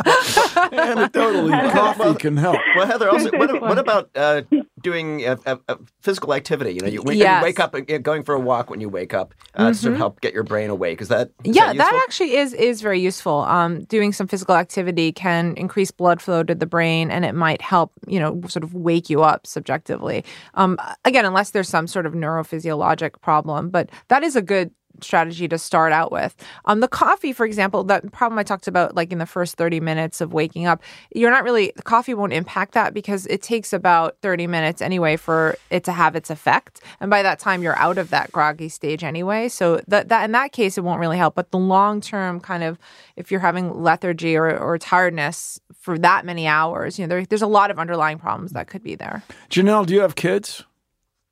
Anecdotally, [LAUGHS] coffee can help. Well, Heather, also, what, what about uh, doing a, uh, uh, physical activity? You know, you, when Yes. you wake up, uh, going for a walk when you wake up uh, to sort of Mhm. help get your brain awake. Is that is yeah, that, that, actually is is very useful. Um, doing some physical activity can increase blood flow to the brain, and it might help you know sort of wake you up subjectively. Um, again, unless there's some sort of neurophysiologic problem, but that is a good strategy to start out with. Um, the coffee, for example, that problem I talked about, like in the first 30 minutes of waking up, you're not really, the coffee won't impact that because it takes about 30 minutes anyway for it to have its effect. And by that time, you're out of that groggy stage anyway. So that, that in that case, it won't really help. But the long term kind of, if you're having lethargy or, or tiredness for that many hours, you know, there, there's a lot of underlying problems that could be there. Janelle, do you have kids?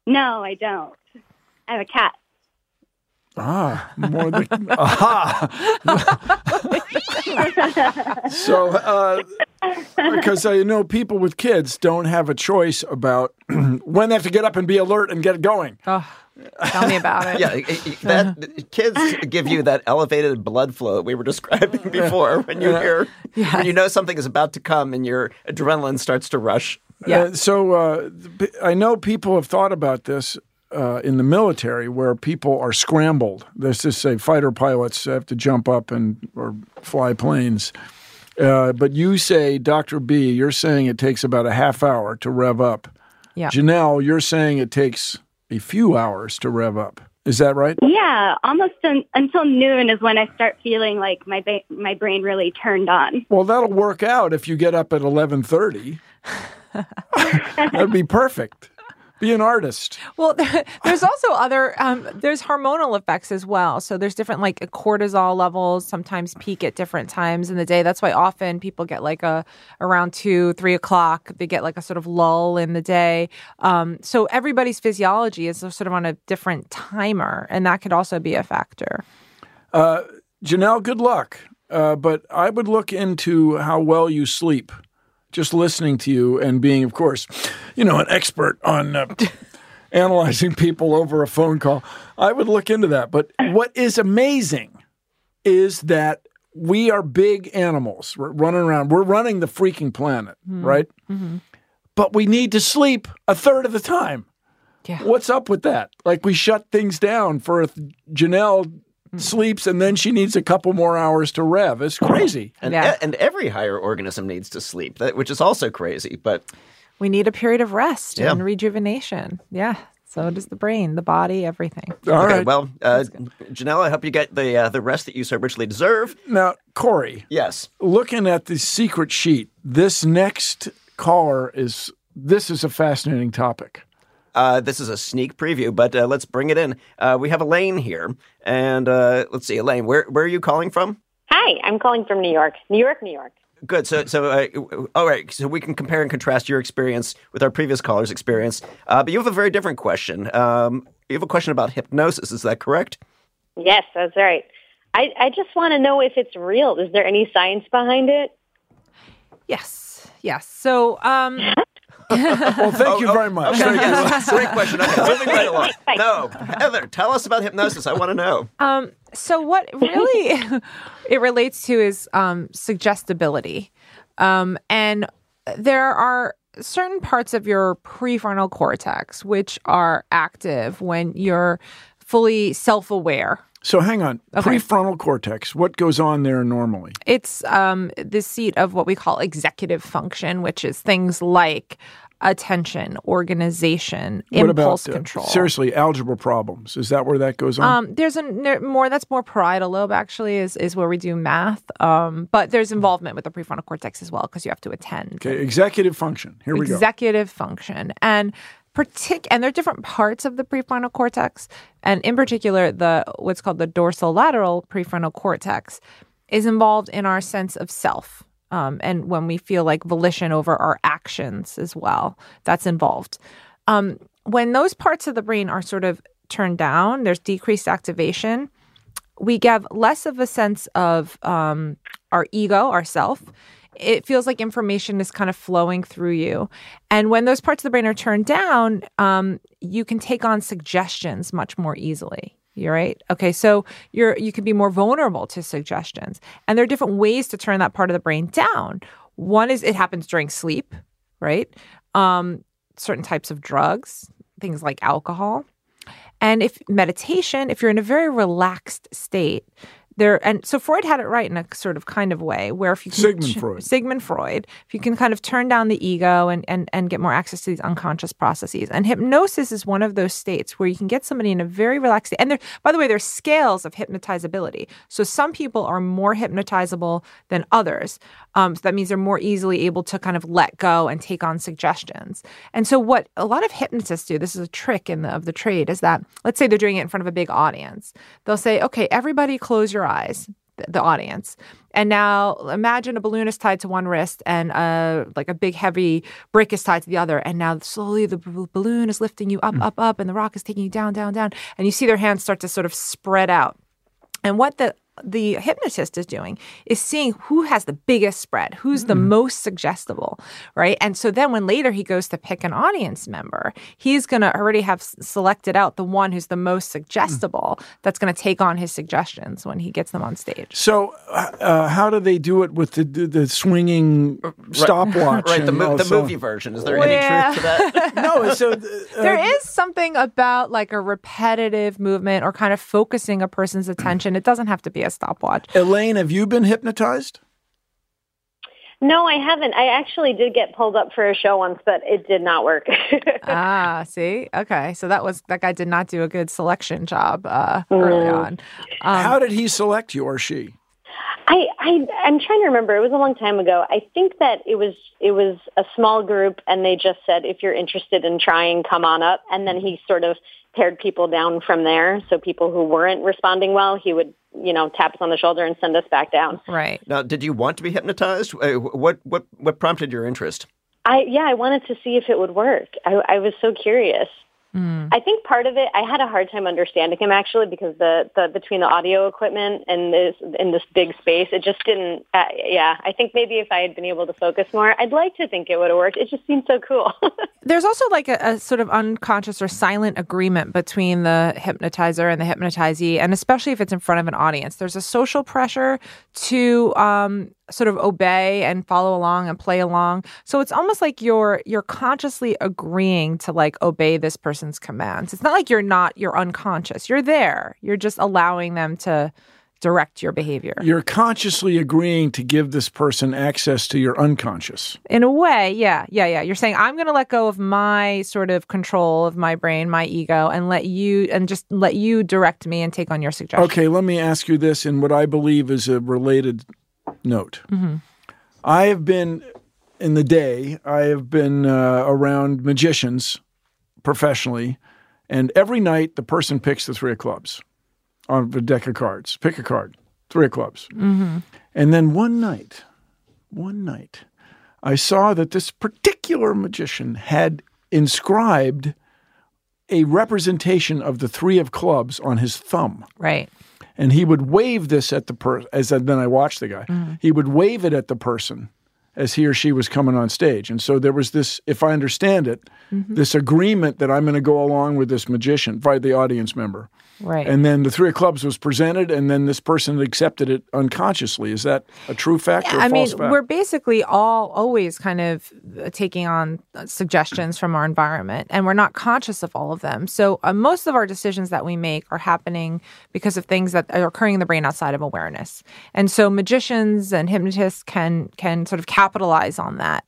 No, I don't. I have a cat. Ah, more than aha. [LAUGHS] [LAUGHS] so, uh, because I know people with kids don't have a choice about [CLEARS THROAT] when they have to get up and be alert and get going. Oh, tell me about it. [LAUGHS] Yeah, i- i- that kids give you that elevated blood flow that we were describing before when you hear when you know something is about to come and your adrenaline starts to rush. Uh, so uh, I know people have thought about this uh, in the military, where people are scrambled. Let's just say fighter pilots have to jump up and or fly planes. Uh, but you say, Doctor B, you're saying it takes about a half hour to rev up. Yeah. Janelle, you're saying it takes a few hours to rev up. Is that right? Yeah, almost un- until noon is when I start feeling like my ba- my brain really turned on. Well, that'll work out if you get up at eleven thirty. [LAUGHS] That'd be perfect. Be an artist. Well, [LAUGHS] there's also other um, there's hormonal effects as well. So there's different like cortisol levels sometimes peak at different times in the day. That's why often people get like a around two, three o'clock. They get like a sort of lull in the day. Um, so everybody's physiology is sort of on a different timer, and that could also be a factor. Uh, Janelle, good luck. Uh, but I would look into how well you sleep. Just listening to you and being, of course, you know, an expert on uh, [LAUGHS] analyzing people over a phone call. I would look into that. But what is amazing is that we are big animals. We're running around. We're running the freaking planet, right? Mm-hmm. But we need to sleep a third of the time. Yeah. What's up with that? Like we shut things down for Janelle. Sleeps and then she needs a couple more hours to rev. It's crazy. And, e- and every higher organism needs to sleep, which is also crazy. But We need a period of rest Yeah. and rejuvenation. Yeah. So does the brain, the body, everything. okay, well, uh, Janelle, I hope you get the uh, the rest that you so richly deserve. Now, Corey. Yes. Looking at the secret sheet, this next caller is this is a fascinating topic. Uh, this is a sneak preview, but uh, let's bring it in. Uh, we have Elaine here, and uh, let's see, Elaine, where where are you calling from? Hi, I'm calling from New York. New York, New York. Good. So, so uh, all right. So we can compare and contrast your experience with our previous caller's experience. Uh, but you have a very different question. Um, you have a question about hypnosis. Is that correct? Yes, that's right. I, I just want to know if it's real. Is there any science behind it? Yes. Yes. So, um, [LAUGHS] well, thank you very much. Okay, yes. [LAUGHS] Great question. Okay, moving right along. [LAUGHS] No, Heather, tell us about hypnosis. I want to know. Um, so what really [LAUGHS] it relates to is um, suggestibility, um, and there are certain parts of your prefrontal cortex which are active when you're fully self-aware. So hang on. Okay. Prefrontal cortex, what goes on there normally? It's um, the seat of what we call executive function, which is things like attention, organization, what impulse about uh, control. seriously algebra problems? Is that where that goes on? Um, there's a there- more that's more parietal lobe actually is is where we do math. Um, but there's involvement with the prefrontal cortex as well because you have to attend. okay, executive function. Here we go. Executive function and partic- and there are different parts of the prefrontal cortex, and in particular the what's called the dorsolateral prefrontal cortex is involved in our sense of self. Um, and when we feel like volition over our actions as well, that's involved. Um, when those parts of the brain are sort of turned down, there's decreased activation. We get less of a sense of um, our ego, ourself. It feels like information is kind of flowing through you. And when those parts of the brain are turned down, um, you can take on suggestions much more easily. You're right. Okay, so you're you can be more vulnerable to suggestions, and there are different ways to turn that part of the brain down. One is it happens during sleep, right? Um, certain types of drugs, things like alcohol, and if meditation, if you're in a very relaxed state, there and so Freud had it right in a sort of kind of way where if you can Sigmund Freud. Sigmund Freud, if you can kind of turn down the ego and, and and get more access to these unconscious processes. And hypnosis is one of those states where you can get somebody in a very relaxed state. And there by the way, there's scales of hypnotizability. So some people are more hypnotizable than others. Um, so that means they're more easily able to kind of let go and take on suggestions. And so what a lot of hypnotists do, this is a trick in the of the trade, is that let's say they're doing it in front of a big audience. They'll say, okay, everybody close your eyes, the, audience. And now imagine a balloon is tied to one wrist and a, like a big heavy brick is tied to the other. And now slowly the b- balloon is lifting you up, hmm. up, up, and the rock is taking you down, down, down. And you see their hands start to sort of spread out. And what the the hypnotist is doing is seeing who has the biggest spread, who's the most suggestible, right? And so then when later he goes to pick an audience member, he's going to already have selected out the one who's the most suggestible that's going to take on his suggestions when he gets them on stage. So, uh, uh, how do they do it with the the, the swinging [LAUGHS] stopwatch? Right, the, mo- all the movie version. Is there Well, any truth to that? [LAUGHS] no, so uh, [LAUGHS] there is something about like a repetitive movement or kind of focusing a person's [CLEARS THROAT] attention. It doesn't have to be a stopwatch. Elaine, have you been hypnotized? No, I haven't. I actually did get pulled up for a show once, but it did not work. [LAUGHS] ah, see, okay, so that was that guy did not do a good selection job uh, early Mm. on. Um, How did he select you or she? I, I I'm trying to remember. It was a long time ago. I think that it was it was a small group, and they just said, "If you're interested in trying, come on up." And then he sort of pared people down from there. So people who weren't responding well, he would you know tap us on the shoulder and send us back down. Right. Now, did you want to be hypnotized? Uh, What what what prompted your interest? I yeah, I wanted to see if it would work. I, I was so curious. I think part of it, I had a hard time understanding him actually because the, the between the audio equipment and this in this big space, it just didn't. Uh, yeah, I think maybe if I had been able to focus more, I'd like to think it would have worked. It just seemed so cool. [LAUGHS] There's also like a, a sort of unconscious or silent agreement between the hypnotizer and the hypnotizee, and especially if it's in front of an audience. There's a social pressure to um, sort of obey and follow along and play along. So it's almost like you're you're consciously agreeing to like obey this person's commands. It's not like you're not you're unconscious. You're there. You're just allowing them to direct your behavior. You're consciously agreeing to give this person access to your unconscious. In a way, yeah, yeah, yeah. You're saying I'm going to let go of my sort of control of my brain, my ego, and let you and just let you direct me and take on your suggestions. Okay, let me ask you this in what I believe is a related note. hmm I have been in the day, I have been uh, around magicians professionally, and every night the person picks the three of clubs on the deck of cards. Pick a card, three of clubs. hmm And then one night, one night, I saw that this particular magician had inscribed a representation of the three of clubs on his thumb. Right. And he would wave this at the person, as then I watched the guy, Mhm. he would wave it at the person as he or she was coming on stage. And so there was this, if I understand it, Mhm. this agreement that I'm going to go along with this magician, by the audience member. Right. And then the three of clubs was presented, and then this person accepted it unconsciously. Is that a true fact or a I mean, fact? we're basically all always kind of uh, taking on uh, suggestions from our environment, and we're not conscious of all of them. So, uh, most of our decisions that we make are happening because of things that are occurring in the brain outside of awareness. And so, magicians and hypnotists can can sort of capitalize on that.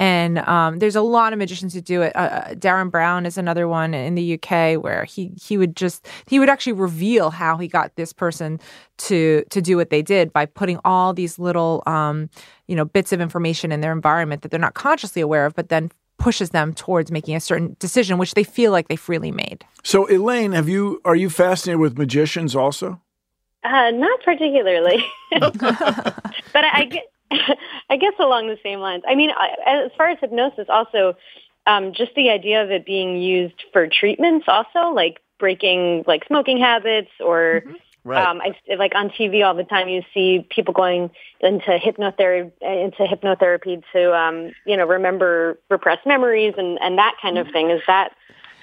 And um, there's a lot of magicians who do it. Uh, uh, Derren Brown is another one in the UK where he he would just he would actually reveal how he got this person to to do what they did by putting all these little um, you know bits of information in their environment that they're not consciously aware of, but then pushes them towards making a certain decision which they feel like they freely made. so, Elaine, have you are you fascinated with magicians also? Uh, not particularly, [LAUGHS] [LAUGHS] but I, I get, I guess along the same lines. I mean, as far as hypnosis, also um, just the idea of it being used for treatments, also like breaking like smoking habits or. Right. Um, I like on TV all the time. You see people going into hypnotherapy, into hypnotherapy to, um, you know, remember repressed memories and, and that kind of thing. Is that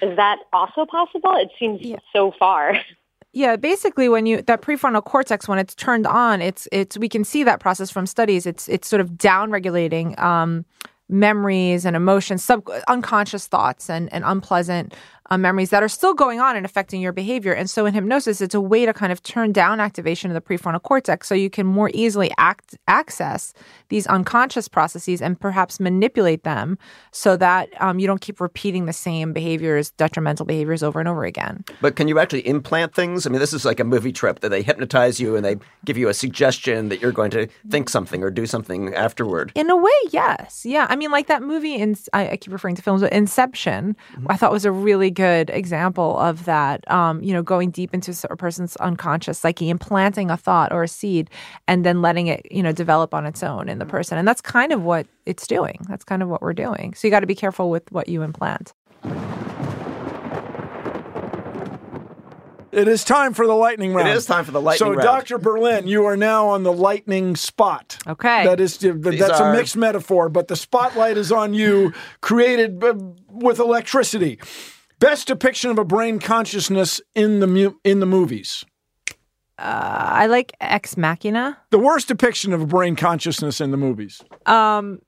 is that also possible? It seems so far. [LAUGHS] Yeah, basically when you that prefrontal cortex when it's turned on, it's it's we can see that process from studies. It's it's sort of down regulating um, memories and emotions, sub unconscious thoughts and and unpleasant uh, memories that are still going on and affecting your behavior. And so in hypnosis, it's a way to kind of turn down activation of the prefrontal cortex so you can more easily act, access these unconscious processes and perhaps manipulate them so that um, you don't keep repeating the same behaviors, detrimental behaviors over and over again. But can you actually implant things? I mean, this is like a movie trip that they hypnotize you and they give you a suggestion that you're going to think something or do something afterward. In a way, yes. Yeah. I mean, like that movie, in, I, I keep referring to films, but Inception, I thought was a really good example of that. Um, you know, going deep into a person's unconscious psyche, implanting a thought or a seed, and then letting it, you know, develop on its own in the person. And that's kind of what it's doing. That's kind of what we're doing. So you got to be careful with what you implant. It is time for the lightning round. It is time for the lightning so, round. Dr. Berlin, you are now on the lightning spot. Okay. That is that's are- a mixed metaphor, but the spotlight is on you, created uh, with electricity. Best depiction of a brain consciousness in the mu- in the movies. Uh, I like Ex Machina. The worst depiction of a brain consciousness in the movies. Um,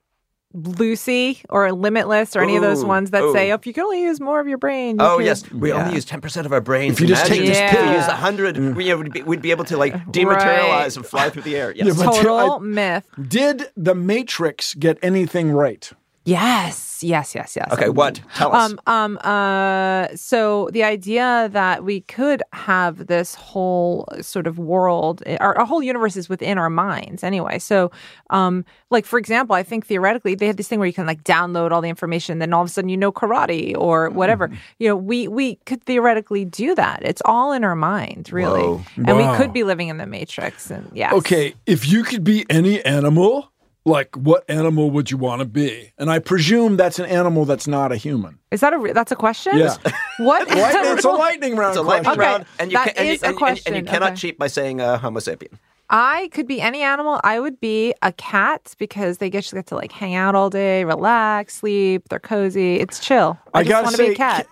Lucy or Limitless or any of those Ooh, ones that ooh. say, oh, if you can only use more of your brain. you Oh could-" yes, we Yeah. only use ten percent of our brains. If you just take Imagine this if pill. we use hundred, we would be, we'd be able to like dematerialize and fly through the air. Yes. Yeah, but Total I- myth. Did the Matrix get anything right? Yes, yes, yes, yes. Okay, what? Tell us. Um, um, uh, so the idea that we could have this whole sort of world, our, our whole universe is within our minds anyway. So, um, like for example, I think theoretically they have this thing where you can like download all the information, then all of a sudden you know karate or whatever. Mm-hmm. You know, we we could theoretically do that. It's all in our mind, really, Whoa. and Wow. we could be living in the matrix. And yeah. Okay, if you could be any animal, like what animal would you want to be? And I presume that's an animal that's not a human. is that a re- that's a question? Yeah. [LAUGHS] What? Lightning- it's a lightning round it's a lightning question. round, Okay, and you that can, and, you- a and- and- question. and you cannot Okay. cheat by saying uh, Homo sapien. I could be any animal. I would be a cat because they get, get to like hang out all day, relax, sleep. They're cozy. It's chill. I, I just gotta want to be a cat.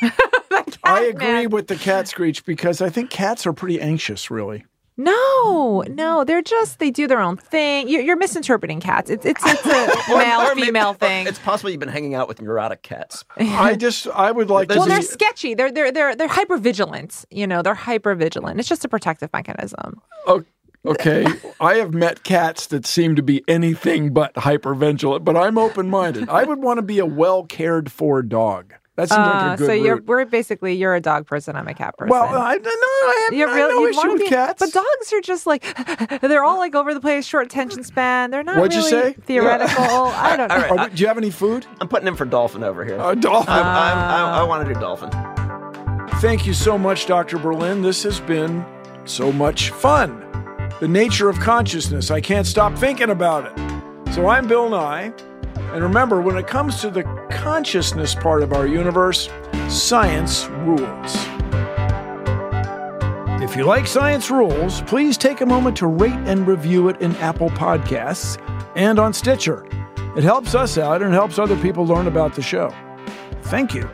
[LAUGHS] I agree with the cat screech because I think cats are pretty anxious, really. No, no, they're just they do their own thing. You're, you're misinterpreting cats. It's it's, it's a [LAUGHS] male Or female or thing. It's possible you've been hanging out with neurotic cats. I just, I would like to well, to they're be. sketchy. They're they're they're they're hyper vigilant. You know, they're hyper vigilant. It's just a protective mechanism. O- Okay, [LAUGHS] I have met cats that seem to be anything but hypervigilant, but I'm open minded. I would want to be a well cared for dog. That seems like Uh, a good so you're route. we're basically you're a dog person. I'm a cat person. Well, I no, I have You're I really, no issue wanna with be, cats. But dogs are just like [LAUGHS] they're all like over the place, short attention span. They're not What'd you really say? theoretical. I don't [LAUGHS] know. All right, Are I- we- do you have any food? I'm putting in for dolphin over here. Uh, dolphin. I'm, I'm, I, I want to do dolphin. Thank you so much, Dr. Berlin. This has been so much fun. The nature of consciousness. I can't stop thinking about it. So I'm Bill Nye. And remember, when it comes to the consciousness part of our universe, science rules. If you like Science Rules, please take a moment to rate and review it in Apple Podcasts and on Stitcher. It helps us out and helps other people learn about the show. Thank you.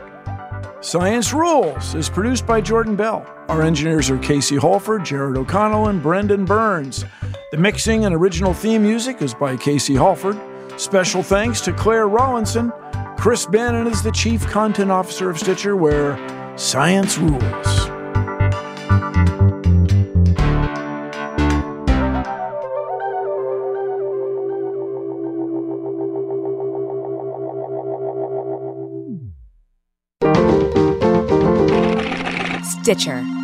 Science Rules is produced by Jordan Bell. Our engineers are Casey Holford, Jared O'Connell, and Brendan Burns. The mixing and original theme music is by Casey Holford. Special thanks to Claire Rawlinson. Chris Bannon is the Chief Content Officer of Stitcher, where science rules. Stitcher.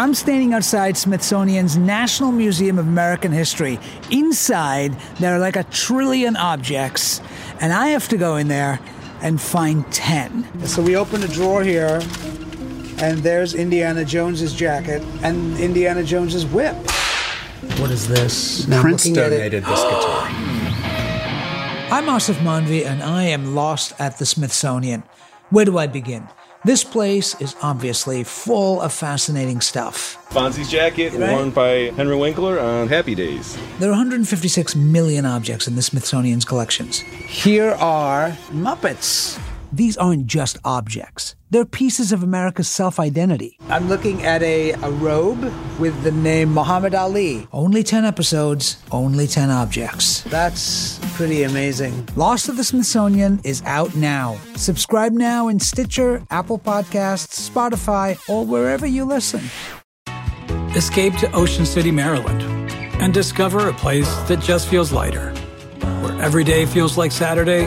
I'm standing outside Smithsonian's National Museum of American History. Inside, there are like a trillion objects, and I have to go in there and find 10. So we open a drawer here, and there's Indiana Jones's jacket and Indiana Jones's whip. What is this? Prince donated this guitar. I'm Aasif Mandvi, and I am lost at the Smithsonian. Where do I begin? This place is obviously full of fascinating stuff. Fonzie's jacket, Right. worn by Henry Winkler on Happy Days. There are 156 million objects in the Smithsonian's collections. Here are Muppets. These aren't just objects. They're pieces of America's self identity. I'm looking at a, a robe with the name Muhammad Ali. Only 10 episodes, only 10 objects. That's pretty amazing. Lost at the Smithsonian is out now. Subscribe now in Stitcher, Apple Podcasts, Spotify, or wherever you listen. Escape to Ocean City, Maryland, and discover a place that just feels lighter, where every day feels like Saturday